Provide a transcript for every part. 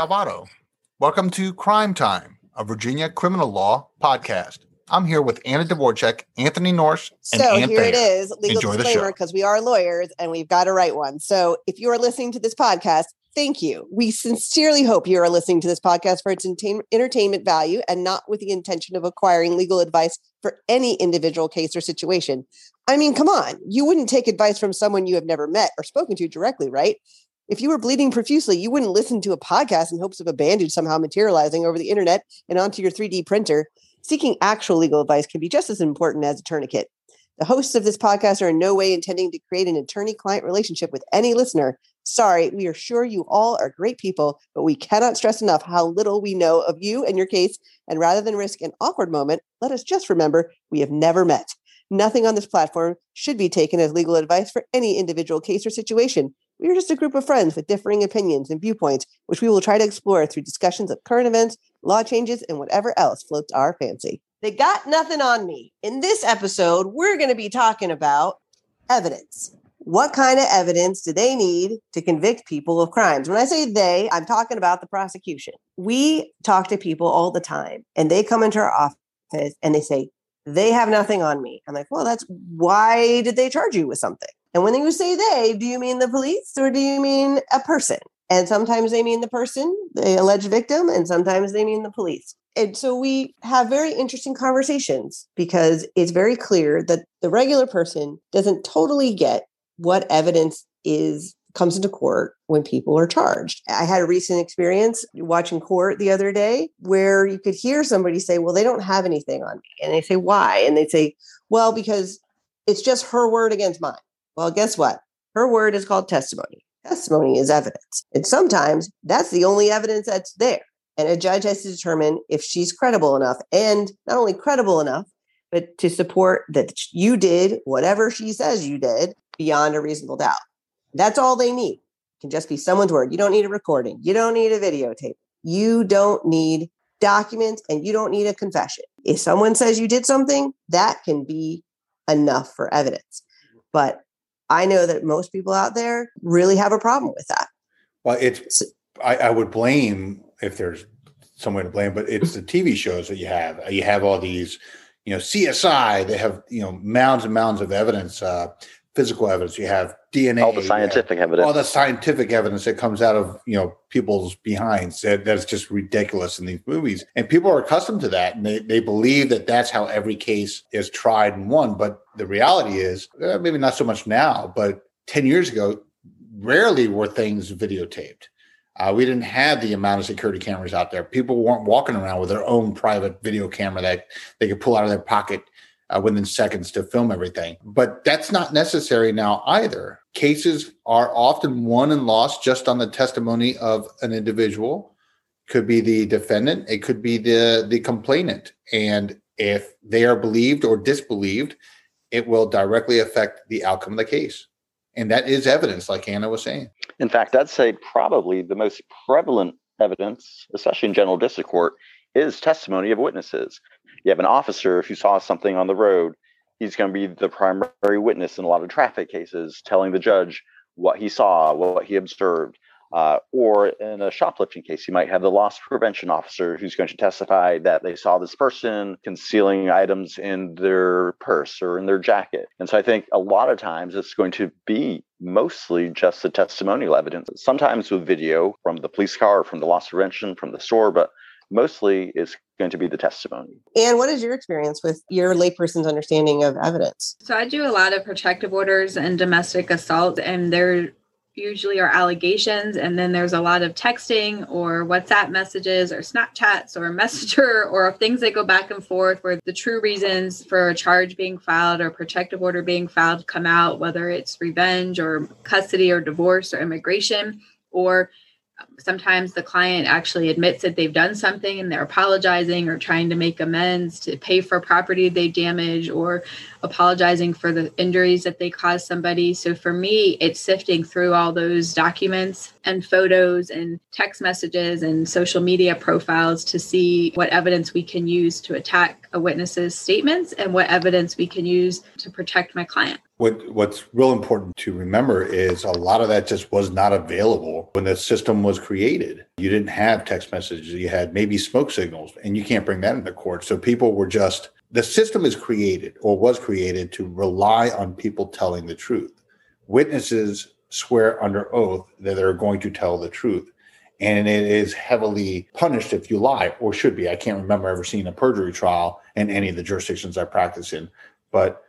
Salvato. Welcome to Crime Time, a Virginia criminal law podcast. I'm here with Anna Dvorak, Anthony Norse, and so Ann here it Thayer. is legal Enjoy the disclaimer show. because we are lawyers and we've got to write one so if you are listening to this podcast thank you we sincerely hope you are listening to this podcast for its entertain- entertainment value and not with the intention of acquiring legal advice for any individual case or situation i mean come on you wouldn't take advice from someone you have never met or spoken to directly right if you were bleeding profusely, you wouldn't listen to a podcast in hopes of a bandage somehow materializing over the internet and onto your 3D printer. Seeking actual legal advice can be just as important as a tourniquet. The hosts of this podcast are in no way intending to create an attorney client relationship with any listener. Sorry, we are sure you all are great people, but we cannot stress enough how little we know of you and your case. And rather than risk an awkward moment, let us just remember we have never met. Nothing on this platform should be taken as legal advice for any individual case or situation. We are just a group of friends with differing opinions and viewpoints, which we will try to explore through discussions of current events, law changes, and whatever else floats our fancy. They got nothing on me. In this episode, we're going to be talking about evidence. What kind of evidence do they need to convict people of crimes? When I say they, I'm talking about the prosecution. We talk to people all the time, and they come into our office and they say, they have nothing on me. I'm like, well, that's why did they charge you with something? And when you say they, do you mean the police or do you mean a person? And sometimes they mean the person, the alleged victim, and sometimes they mean the police. And so we have very interesting conversations because it's very clear that the regular person doesn't totally get what evidence is comes into court when people are charged. I had a recent experience watching court the other day where you could hear somebody say, Well, they don't have anything on me. And they say, Why? And they say, Well, because it's just her word against mine. Well, guess what? Her word is called testimony. Testimony is evidence. And sometimes that's the only evidence that's there. And a judge has to determine if she's credible enough and not only credible enough, but to support that you did whatever she says you did beyond a reasonable doubt. That's all they need. It can just be someone's word. You don't need a recording. You don't need a videotape. You don't need documents and you don't need a confession. If someone says you did something, that can be enough for evidence. But I know that most people out there really have a problem with that. Well, it's I, I would blame if there's some way to blame, but it's the TV shows that you have. You have all these, you know, CSI. They have you know mounds and mounds of evidence, uh, physical evidence. You have DNA, all the scientific have evidence. all the scientific evidence that comes out of you know people's behinds. That that's just ridiculous in these movies, and people are accustomed to that, and they they believe that that's how every case is tried and won. But the reality is, uh, maybe not so much now, but ten years ago, rarely were things videotaped. Uh, we didn't have the amount of security cameras out there. People weren't walking around with their own private video camera that they could pull out of their pocket uh, within seconds to film everything. But that's not necessary now either. Cases are often won and lost just on the testimony of an individual. Could be the defendant, it could be the the complainant, and if they are believed or disbelieved, it will directly affect the outcome of the case. And that is evidence, like Anna was saying. In fact, I'd say probably the most prevalent evidence, especially in general district court, is testimony of witnesses. You have an officer who saw something on the road. He's going to be the primary witness in a lot of traffic cases, telling the judge what he saw, what he observed. Uh, or in a shoplifting case, you might have the loss prevention officer who's going to testify that they saw this person concealing items in their purse or in their jacket. And so I think a lot of times it's going to be mostly just the testimonial evidence, sometimes with video from the police car, from the loss prevention, from the store, but mostly it's going to be the testimony. And what is your experience with your layperson's understanding of evidence? So I do a lot of protective orders and domestic assault, and there usually are allegations, and then there's a lot of texting or WhatsApp messages or Snapchats or Messenger or things that go back and forth where the true reasons for a charge being filed or protective order being filed come out, whether it's revenge or custody or divorce or immigration or sometimes the client actually admits that they've done something and they're apologizing or trying to make amends to pay for property they damage or apologizing for the injuries that they caused somebody. So for me, it's sifting through all those documents and photos and text messages and social media profiles to see what evidence we can use to attack a witness's statements and what evidence we can use to protect my client. What what's real important to remember is a lot of that just was not available when the system was created. You didn't have text messages, you had maybe smoke signals, and you can't bring that into court. So people were just the system is created or was created to rely on people telling the truth. Witnesses swear under oath that they're going to tell the truth. And it is heavily punished if you lie, or should be. I can't remember ever seeing a perjury trial in any of the jurisdictions I practice in. But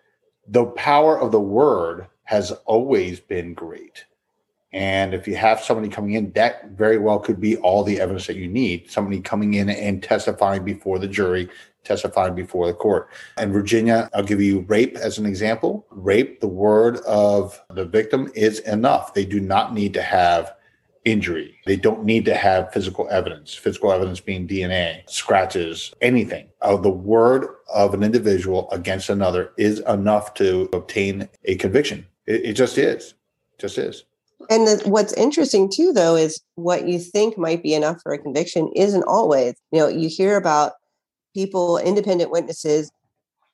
the power of the word has always been great. And if you have somebody coming in, that very well could be all the evidence that you need. Somebody coming in and testifying before the jury, testifying before the court. And Virginia, I'll give you rape as an example. Rape, the word of the victim is enough. They do not need to have injury. They don't need to have physical evidence, physical evidence being DNA, scratches, anything. Uh, the word of an individual against another is enough to obtain a conviction. It, it just is. Just is. And the, what's interesting too, though, is what you think might be enough for a conviction isn't always. You know, you hear about people, independent witnesses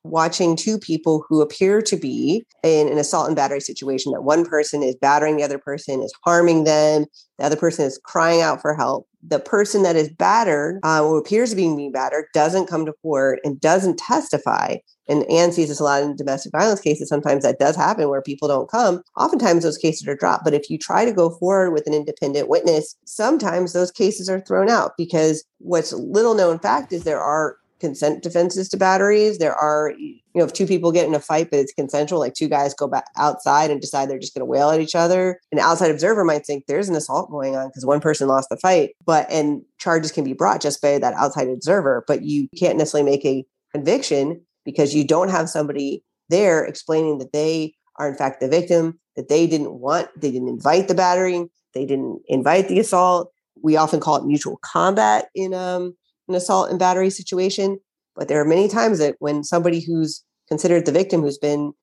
watching two people who appear to be in an assault and battery situation that one person is battering the other person is harming them the other person is crying out for help the person that is battered uh, who appears to be being battered doesn't come to court and doesn't testify and Anne sees this a lot in domestic violence cases. Sometimes that does happen where people don't come. Oftentimes those cases are dropped. But if you try to go forward with an independent witness, sometimes those cases are thrown out because what's little known fact is there are consent defenses to batteries. There are, you know, if two people get in a fight, but it's consensual, like two guys go back outside and decide they're just going to wail at each other. An outside observer might think there's an assault going on because one person lost the fight, but and charges can be brought just by that outside observer, but you can't necessarily make a conviction because you don't have somebody there explaining that they are in fact the victim, that they didn't want, they didn't invite the battering, they didn't invite the assault. We often call it mutual combat in um, an assault and battery situation. But there are many times that when somebody who's considered the victim who's been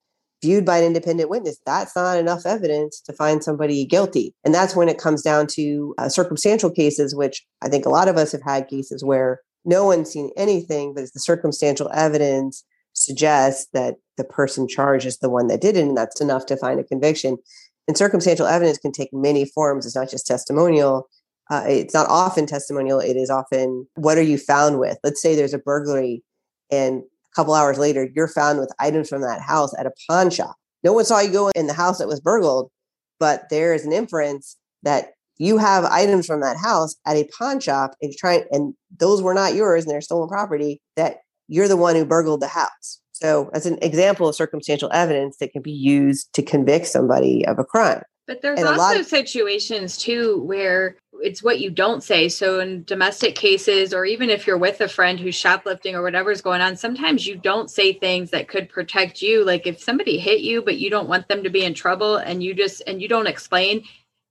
viewed by an independent witness, that's not enough evidence to find somebody guilty. And that's when it comes down to uh, circumstantial cases, which I think a lot of us have had cases where no one's seen anything, but the circumstantial evidence suggests that the person charged is the one that did it, and that's enough to find a conviction. And circumstantial evidence can take many forms. It's not just testimonial uh, it's not often testimonial. It is often, what are you found with? Let's say there's a burglary and a couple hours later, you're found with items from that house at a pawn shop. No one saw you go in the house that was burgled, but there is an inference that you have items from that house at a pawn shop and trying, and those were not yours and they're stolen property, that you're the one who burgled the house. So, as an example of circumstantial evidence that can be used to convict somebody of a crime. But there's and also of- situations too where it's what you don't say. So in domestic cases, or even if you're with a friend who's shoplifting or whatever's going on, sometimes you don't say things that could protect you. Like if somebody hit you, but you don't want them to be in trouble and you just and you don't explain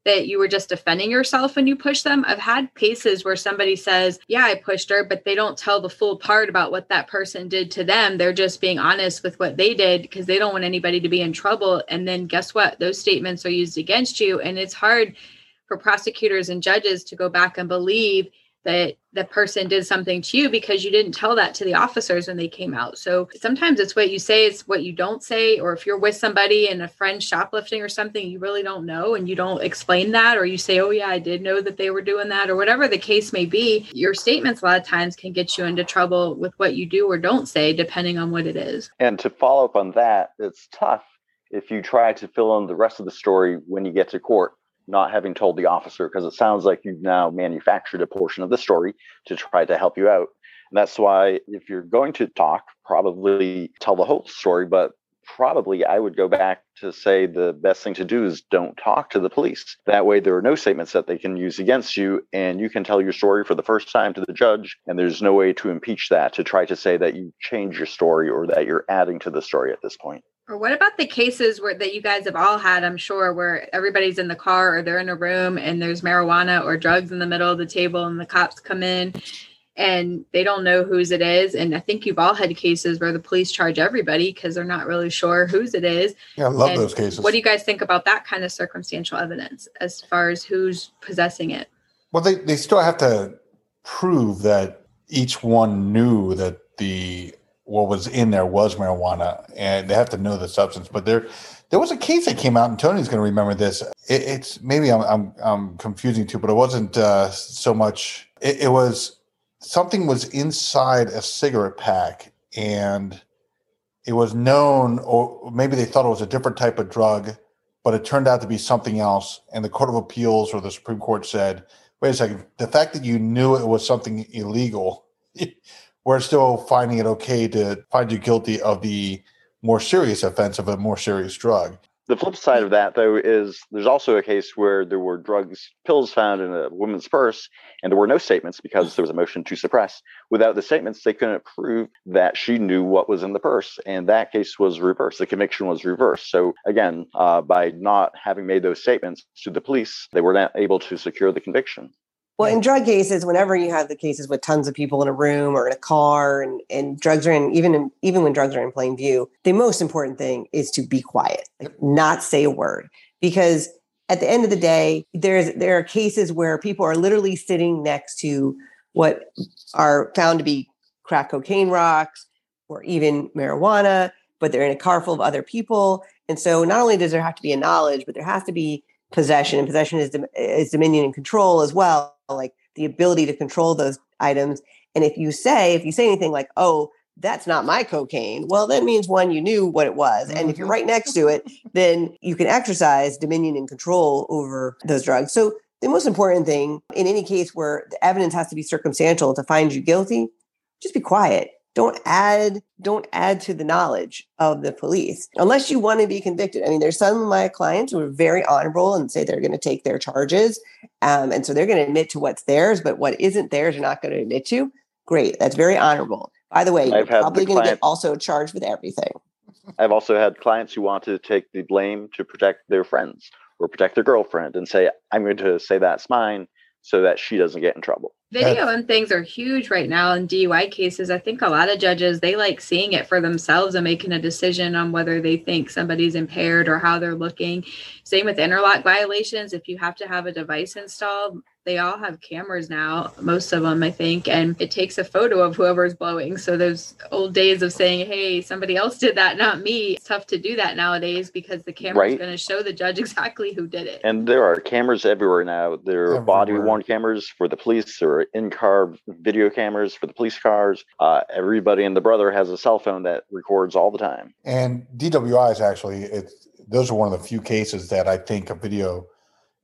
that you were just defending yourself when you push them. I've had cases where somebody says, Yeah, I pushed her, but they don't tell the full part about what that person did to them. They're just being honest with what they did because they don't want anybody to be in trouble. And then guess what? Those statements are used against you. And it's hard for prosecutors and judges to go back and believe that the person did something to you because you didn't tell that to the officers when they came out. So sometimes it's what you say, it's what you don't say. Or if you're with somebody and a friend shoplifting or something, you really don't know and you don't explain that, or you say, oh, yeah, I did know that they were doing that, or whatever the case may be, your statements a lot of times can get you into trouble with what you do or don't say, depending on what it is. And to follow up on that, it's tough if you try to fill in the rest of the story when you get to court not having told the officer because it sounds like you've now manufactured a portion of the story to try to help you out. And that's why if you're going to talk, probably tell the whole story, but probably I would go back to say the best thing to do is don't talk to the police. That way, there are no statements that they can use against you, and you can tell your story for the first time to the judge, and there's no way to impeach that to try to say that you change your story or that you're adding to the story at this point. Or what about the cases where that you guys have all had, I'm sure, where everybody's in the car or they're in a room and there's marijuana or drugs in the middle of the table and the cops come in and they don't know whose it is. And I think you've all had cases where the police charge everybody because they're not really sure whose it is. Yeah, I love and those cases. What do you guys think about that kind of circumstantial evidence as far as who's possessing it? Well, they, they still have to prove that each one knew that the what was in there was marijuana, and they have to know the substance. But there, There was a case that came out, and Tony's going to remember this. It, it's maybe I'm, I'm, I'm confusing too, but it wasn't uh, so much. It, it was something was inside a cigarette pack, and it was known, or maybe they thought it was a different type of drug, but it turned out to be something else. And the Court of Appeals or the Supreme Court said, "Wait a second, the fact that you knew it was something illegal." we're still finding it okay to find you guilty of the more serious offense of a more serious drug. The flip side of that, though, is there's also a case where there were drugs, pills found in a woman's purse, and there were no statements because there was a motion to suppress. Without the statements, they couldn't prove that she knew what was in the purse, and that case was reversed. The conviction was reversed. So again, uh, by not having made those statements to the police, they were not able to secure the conviction. Well, in drug cases, whenever you have the cases with tons of people in a room or in a car, and, and drugs are in, even in, even when drugs are in plain view, the most important thing is to be quiet, like not say a word, because at the end of the day, there's there are cases where people are literally sitting next to what are found to be crack cocaine rocks or even marijuana, but they're in a car full of other people, and so not only does there have to be a knowledge, but there has to be possession, and possession is is dominion and control as well like the ability to control those items. And if you say, if you say anything like, oh, that's not my cocaine, well, that means one, you knew what it was. And if you're mm-hmm. right next to it, then you can exercise dominion and control over those drugs. So the most important thing in any case where the evidence has to be circumstantial to find you guilty, just be quiet don't add don't add to the knowledge of the police unless you want to be convicted. I mean there's some of my clients who are very honorable and say they're going to take their charges um, and so they're going to admit to what's theirs but what isn't theirs are not going to admit to. Great that's very honorable. By the way you're probably going to get also charged with everything. I've also had clients who want to take the blame to protect their friends or protect their girlfriend and say i'm going to say that's mine so that she doesn't get in trouble Video and things are huge right now in DUI cases. I think a lot of judges they like seeing it for themselves and making a decision on whether they think somebody's impaired or how they're looking. Same with interlock violations. If you have to have a device installed, they all have cameras now, most of them, I think, and it takes a photo of whoever's blowing. So those old days of saying, "Hey, somebody else did that, not me." It's tough to do that nowadays because the camera's right. going to show the judge exactly who did it. And there are cameras everywhere now. There are body worn cameras for the police or in-car video cameras for the police cars. Uh, everybody and the brother has a cell phone that records all the time. And DWI is actually, it's those are one of the few cases that I think a video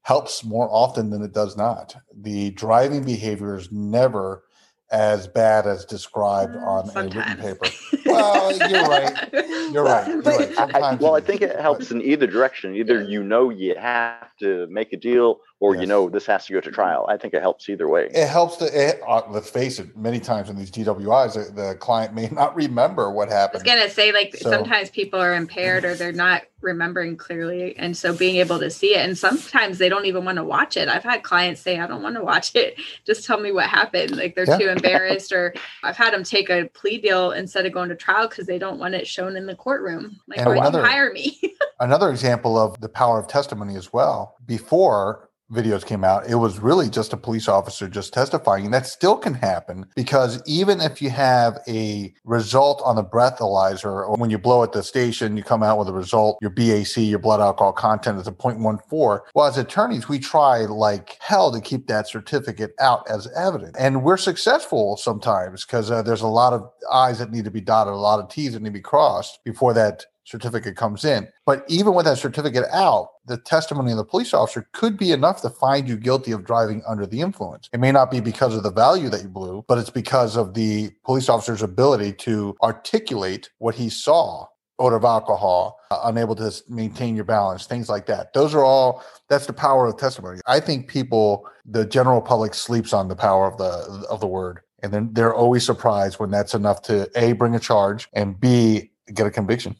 helps more often than it does not. The driving behavior is never as bad as described mm, on Sometimes. a written paper. Well, you're right. You're right. You're right. I, well, I think it helps in either direction. Either you know you have to make a deal, or yes. you know this has to go to trial. I think it helps either way. It helps to. It, uh, let's face it. Many times in these DWIs, the, the, client may not remember what happened. I was gonna say, like so, sometimes people are impaired or they're not remembering clearly and so being able to see it and sometimes they don't even want to watch it i've had clients say i don't want to watch it just tell me what happened like they're yeah. too embarrassed or i've had them take a plea deal instead of going to trial because they don't want it shown in the courtroom. Like why another, hire me? another example of the power of testimony as well. Before videos came out, it was really just a police officer just testifying. That still can happen because even if you have a result on the breathalyzer, or when you blow at the station, you come out with a result, your BAC, your blood alcohol content is a 0.14. Well, as attorneys, we try like hell to keep that certificate out as evidence. And we're successful sometimes because uh, there's a lot of I's that need to be dotted, a lot of T's that need to be crossed before that certificate comes in. But even with that certificate out, the testimony of the police officer could be enough to find you guilty of driving under the influence. It may not be because of the value that you blew, but it's because of the police officer's ability to articulate what he saw odor of alcohol, uh, unable to maintain your balance, things like that. Those are all that's the power of testimony. I think people, the general public sleeps on the power of the of the word. And then they're always surprised when that's enough to A bring a charge and B get a conviction.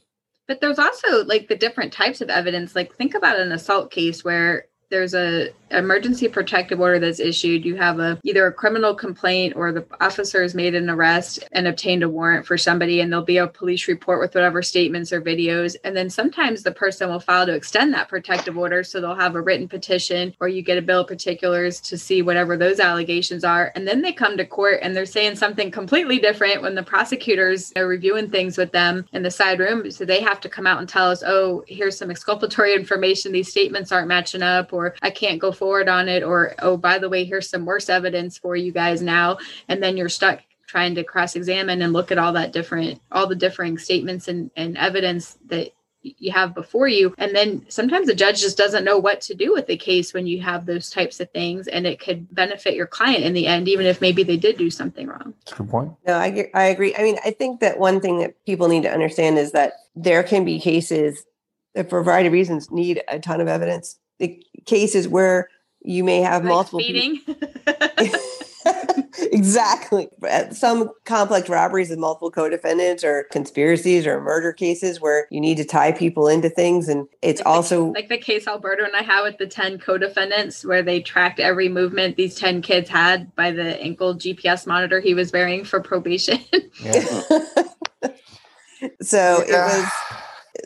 But there's also like the different types of evidence. Like think about an assault case where there's a emergency protective order that's issued you have a either a criminal complaint or the officer has made an arrest and obtained a warrant for somebody and there'll be a police report with whatever statements or videos. And then sometimes the person will file to extend that protective order so they'll have a written petition or you get a bill of particulars to see whatever those allegations are. And then they come to court and they're saying something completely different when the prosecutors are reviewing things with them in the side room. So they have to come out and tell us oh here's some exculpatory information. These statements aren't matching up or i can't go forward on it or oh by the way here's some worse evidence for you guys now and then you're stuck trying to cross examine and look at all that different all the differing statements and, and evidence that you have before you and then sometimes the judge just doesn't know what to do with the case when you have those types of things and it could benefit your client in the end even if maybe they did do something wrong That's a good point. No, I, I agree. I mean, I think that one thing that people need to understand is that there can be cases that, for a variety of reasons, need a ton of evidence. The cases where you may have Like multiple speeding exactly. Some complex robberies with multiple co-defendants, or conspiracies, or murder cases where you need to tie people into things, and it's Like the- also like the case Alberto and I had with the 10 co-defendants where they tracked every movement these 10 kids had by the ankle GPS monitor he was wearing for probation. Yeah. so it was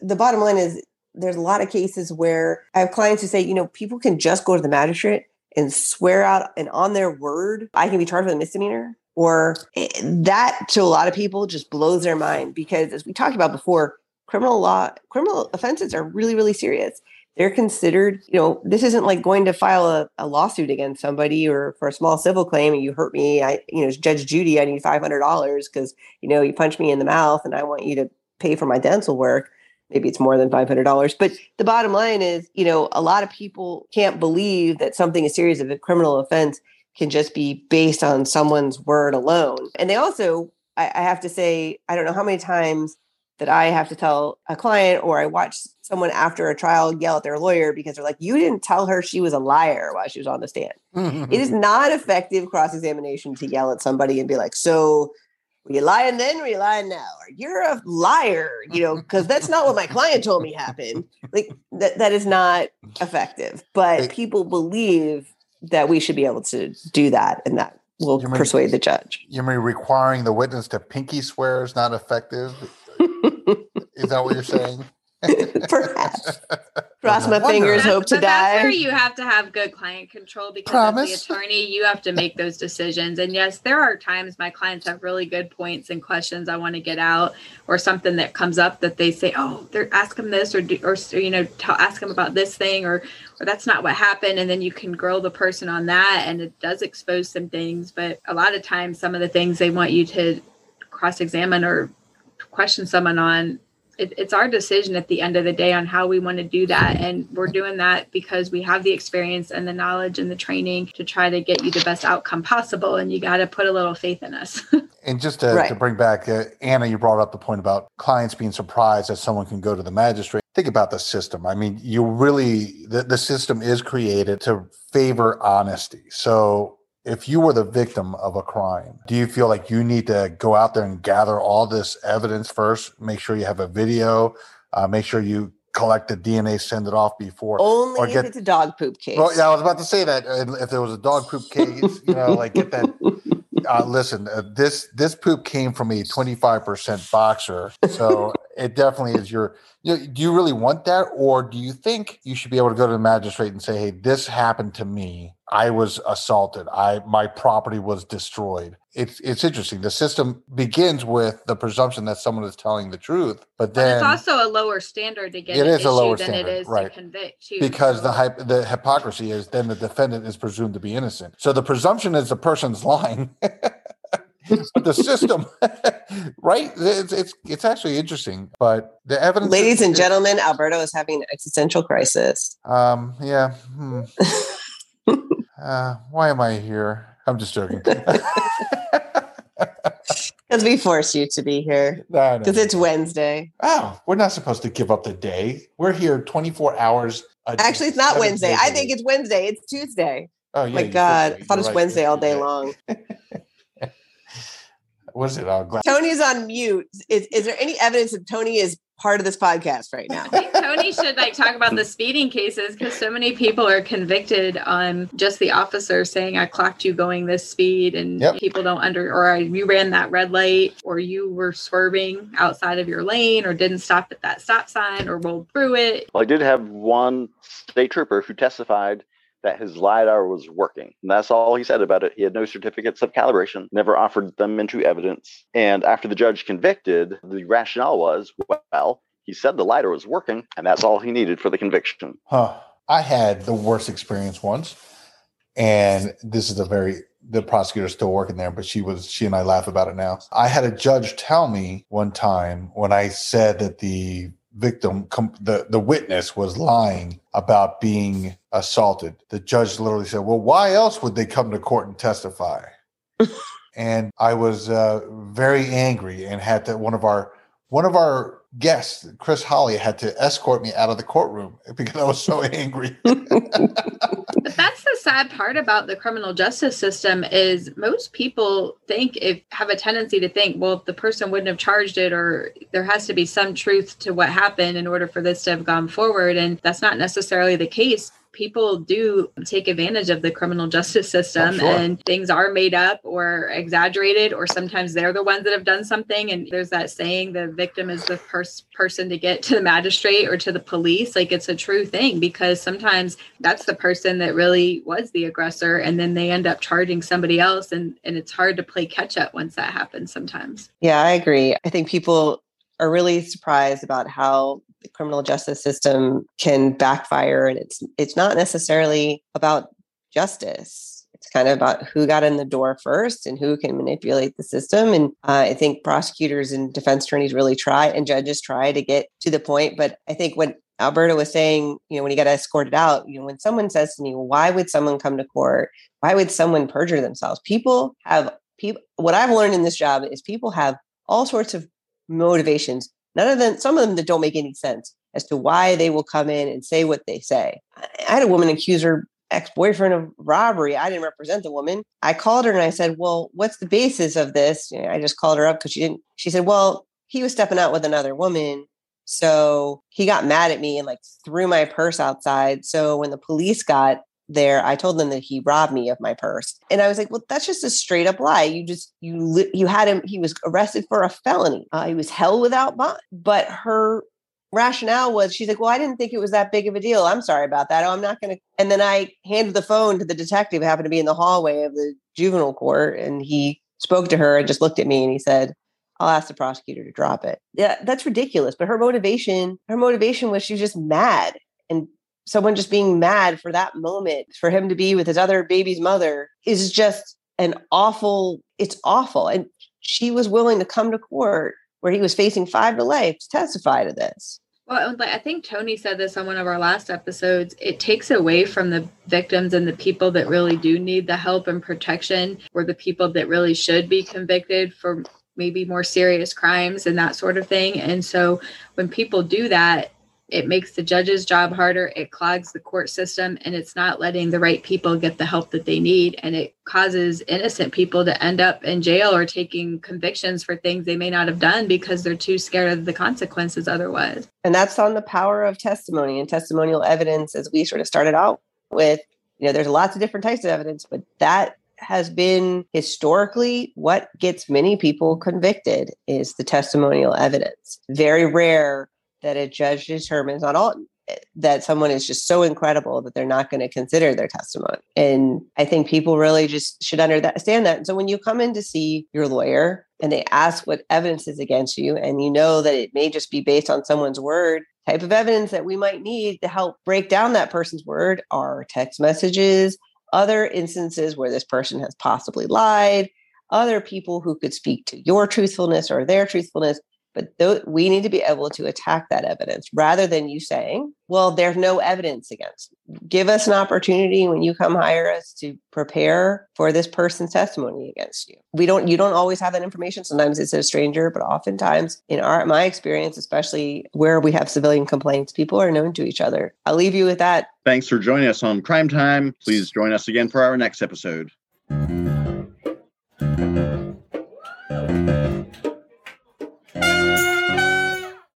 the bottom line is there's a lot of cases where I have clients who say, you know, people can just go to the magistrate and swear out and on their word, I can be charged with a misdemeanor. Or that to a lot of people just blows their mind because as we talked about before, criminal law, criminal offenses are really, really serious. They're considered, you know, this isn't like going to file a, a lawsuit against somebody or for a small civil claim and you hurt me. I, you know, Judge Judy, I need $500 because, you know, you punch me in the mouth and I want you to pay for my dental work maybe it's more than $500 but the bottom line is you know a lot of people can't believe that something as serious as a criminal offense can just be based on someone's word alone. And they also I, I have to say i don't know how many times that i have to tell a client or i watch someone after a trial yell at their lawyer because they're like you didn't tell her she was a liar while she was on the stand. It is not effective cross-examination to yell at somebody and be like so were you lying then or were you lying now or you're a liar you know because that's not what my client told me happened like that, that is not effective but people believe that we should be able to do that and that will persuade the judge You mean requiring the witness to pinky swear is not effective? Is that what you're saying? perhaps cross my fingers That's- hope to but That's where die you have to have good client control because Promise. as the attorney, you have to make those decisions. And yes, there are times my clients have really good points and questions I want to get out, or something that comes up that they say, "Oh, they're ask them this," or or you know, tell, ask them about this thing, or or that's not what happened, and then you can grill the person on that, and it does expose some things. But a lot of times, some of the things they want you to cross-examine or question someone on it, it's our decision at the end of the day on how we want to do that and we're doing that because we have the experience and the knowledge and the training to try to get you the best outcome possible and you got to put a little faith in us And just to, to bring back, uh, Anna, you brought up the point about clients being surprised that someone can go to the magistrate. Think about the system. I mean, you really, the, the system is created to favor honesty. So if you were the victim of a crime, do you feel like you need to go out there and gather all this evidence first? Make sure you have a video, uh, make sure you collect the DNA, send it off before. only or if get- it's a dog poop case Well, yeah, I was about to say that. If there was a dog poop case, you know, like get that. Uh, listen, uh, this this poop came from a twenty five percent boxer, so it definitely is your. You know, do you really want that, or do you think you should be able to go to the magistrate and say, "Hey, this happened to me. I was assaulted. I my property was destroyed." It's it's interesting. The system begins with the presumption that someone is telling the truth, but but then it's also a lower standard to get It an is a lower than standard, it is right. to convict too because the So- hyp- the hypocrisy is then the defendant is presumed to be innocent. So the presumption is the person's lying. but the system, right? It's, it's it's actually interesting, but the evidence. ladies and gentlemen alberto is having an existential crisis Um. Yeah. Hmm. uh, why am I here? I'm just joking. because we force you to be here because it's wednesday Oh, we're not supposed to give up the day. We're here 24 hours. A day, actually it's not wednesday days i think it's wednesday it's tuesday Oh, yeah, my god i thought you're it's right, wednesday all day long What is it? Oh, glad. Tony's on mute. Is, is there any evidence that Tony is part of this podcast right now. Tony should like talk about the speeding cases because so many people are convicted on just the officer saying I clocked you going this speed and Yep. people don't under or you ran that red light or you were swerving outside of your lane or didn't stop at that stop sign or rolled through it. Well, I did have one state trooper who testified that his LiDAR was working. And that's all he said about it. He had no certificates of calibration, never offered them into evidence. And after the judge convicted, the rationale was well, he said the LiDAR was working, and that's all he needed for the conviction. Huh. I had the worst experience once, and this is a very the prosecutor's still working there, but she was she and I laugh about it now. I had a judge tell me one time when I said that the victim com- the the witness was lying about being assaulted. The judge literally said, "Well, why else would they come to court and testify?" and I was uh, very angry and had to one of our one of our guests, Chris Holly, had to escort me out of the courtroom because I was so angry. But that's the sad part about the criminal justice system is most people think if have a tendency to think, well, if the person wouldn't have charged it or there has to be some truth to what happened in order for this to have gone forward. And that's not necessarily the case. People do take advantage of the criminal justice system oh, sure. and things are made up or exaggerated, or sometimes they're the ones that have done something. And there's that saying the victim is the first person to get to the magistrate or to the police. Like it's a true thing because sometimes that's the person that really was the aggressor and then they end up charging somebody else and and it's hard to play catch up once that happens sometimes Yeah, I agree. I think people are really surprised about how the criminal justice system can backfire and it's it's not necessarily about justice. It's kind of about who got in the door first and who can manipulate the system. And uh, I think prosecutors and defense attorneys really try and judges try to get to the point. But I think when Alberto was saying, you know, when he got escorted out, you know, when someone says to me, why would someone come to court? Why would someone perjure themselves? People have people what I've learned in this job is people have all sorts of motivations. None of them, some of them that don't make any sense as to why they will come in and say what they say. I had a woman accuse her ex-boyfriend of robbery. I didn't represent the woman. I called her and I said, "Well, what's the basis of this?" You know, I just called her up because she didn't. She said, "Well, he was stepping out with another woman." So he got mad at me and like threw my purse outside. So when the police got there, I told them that he robbed me of my purse. And I was like, well, that's just a straight up lie. You just, you, you had him, he was arrested for a felony. Uh, he was held without bond. But her rationale was, she's like, well, I didn't think it was that big of a deal. I'm sorry about that. Oh, I'm not to. And then I handed the phone to the detective who happened to be in the hallway of the juvenile court. And he spoke to her and just looked at me and he said, I'll ask the prosecutor to drop it. Yeah, that's ridiculous. But her motivation, her motivation was she was just mad. And someone just being mad for that moment, for him to be with his other baby's mother is just an awful, it's awful. And she was willing to come to court where he was facing five to life to testify to this. Well, I think Tony said this on one of our last episodes. It takes away from the victims and the people that really do need the help and protection, or the people that really should be convicted for maybe more serious crimes and that sort of thing. And so when people do that, it makes the judge's job harder. It clogs the court system and it's not letting the right people get the help that they need. And it causes innocent people to end up in jail or taking convictions for things they may not have done because they're too scared of the consequences otherwise. And that's on the power of testimony and testimonial evidence, as we sort of started out with. You know, there's lots of different types of evidence, but that has been historically what gets many people convicted is the testimonial evidence. Very rare that a judge determines not all eh, that someone is just so incredible that they're not going to consider their testimony. And I think people really just should understand that. So when you come in to see your lawyer and they ask what evidence is against you, and you know that it may just be based on someone's word, type of evidence that we might need to help break down that person's word are text messages, other instances where this person has possibly lied, other people who could speak to your truthfulness or their truthfulness. But th- we need to be able to attack that evidence rather than you saying, well, there's no evidence against. Give us an opportunity when you come hire us to prepare for this person's testimony against you. We don't, you don't always have that information. Sometimes it's a stranger, but oftentimes in our, my experience, especially where we have civilian complaints, people are known to each other. I'll leave you with that. Thanks for joining us on Crime Time. Please join us again for our next episode.